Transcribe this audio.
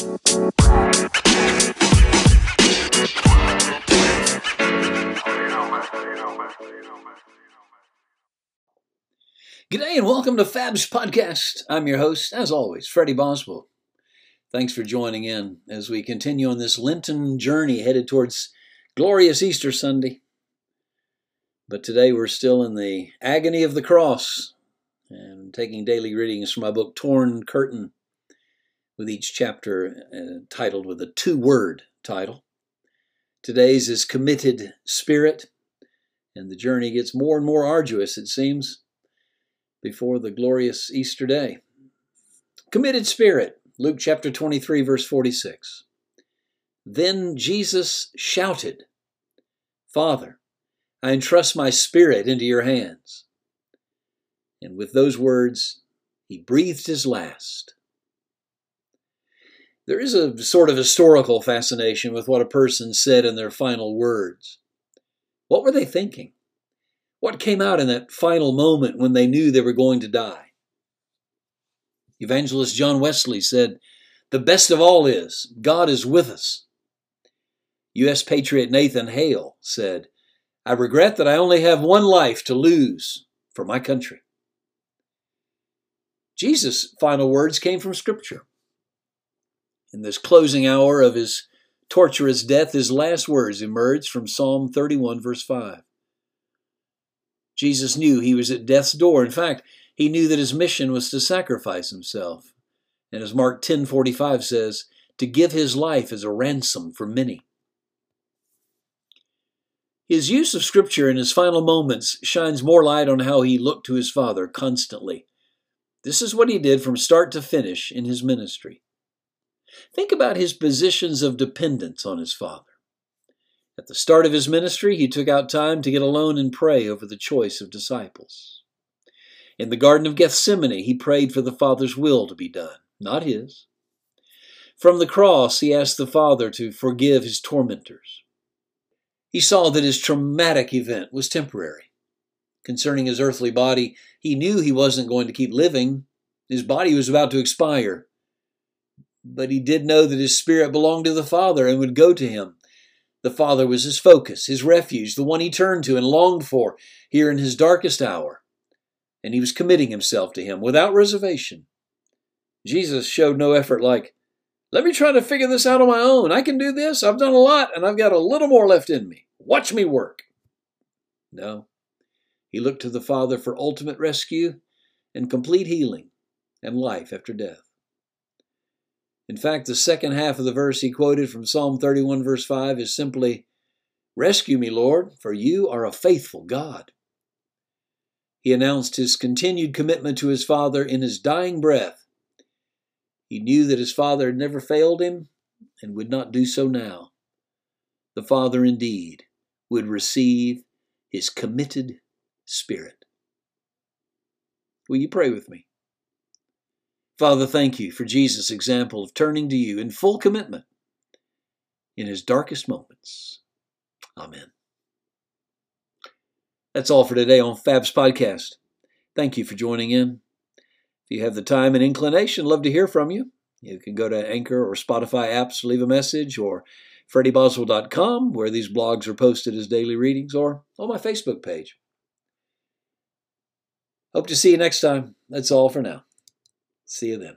G'day and welcome to Fab's Podcast. I'm your host, as always, Freddie Boswell. Thanks for joining in as we continue on this Lenten journey headed towards glorious Easter Sunday. But today we're still in the agony of the cross and taking daily readings from my book Torn Curtain, with each chapter uh, titled with a two word title. Today's is Committed Spirit, and the journey gets more and more arduous, it seems before the glorious Easter day. Committed spirit, Luke chapter 23, verse 46. Then Jesus shouted, Father, I entrust my spirit into your hands. And with those words, he breathed his last. There is a sort of historical fascination with what a person said in their final words. What were they thinking? What came out in that final moment when they knew they were going to die? Evangelist John Wesley said, The best of all is, God is with us. U.S. Patriot Nathan Hale said, I regret that I only have one life to lose for my country. Jesus' final words came from Scripture. In this closing hour of his torturous death, his last words emerge from Psalm 31, verse 5. Jesus knew he was at death's door. In fact, he knew that his mission was to sacrifice himself. And as Mark 10:45 says, to give his life as a ransom for many. His use of scripture in his final moments shines more light on how he looked to his Father constantly. This is what he did from start to finish in his ministry. Think about his positions of dependence on his Father. At the start of his ministry, he took out time to get alone and pray over the choice of disciples. In the Garden of Gethsemane, he prayed for the Father's will to be done, not his. From the cross, he asked the Father to forgive his tormentors. He saw that his traumatic event was temporary. Concerning his earthly body, he knew he wasn't going to keep living. His body was about to expire. But he did know that his spirit belonged to the Father and would go to him the Father was his focus, his refuge, the one he turned to and longed for here in his darkest hour. And he was committing himself to him without reservation. Jesus showed no effort like, let me try to figure this out on my own. I can do this. I've done a lot, and I've got a little more left in me. Watch me work. No. He looked to the Father for ultimate rescue and complete healing and life after death. In fact, the second half of the verse he quoted from Psalm 31, verse 5, is simply, Rescue me, Lord, for you are a faithful God. He announced his continued commitment to his Father in his dying breath. He knew that his Father had never failed him and would not do so now. The Father indeed would receive his committed spirit. Will you pray with me? Father, thank you for Jesus' example of turning to you in full commitment in his darkest moments. Amen. That's all for today on Fab's Podcast. Thank you for joining in. If you have the time and inclination, love to hear from you. You can go to Anchor or Spotify apps leave a message, or freddieboswell.com, where these blogs are posted as daily readings, or on my Facebook page. Hope to see you next time. That's all for now. See you then.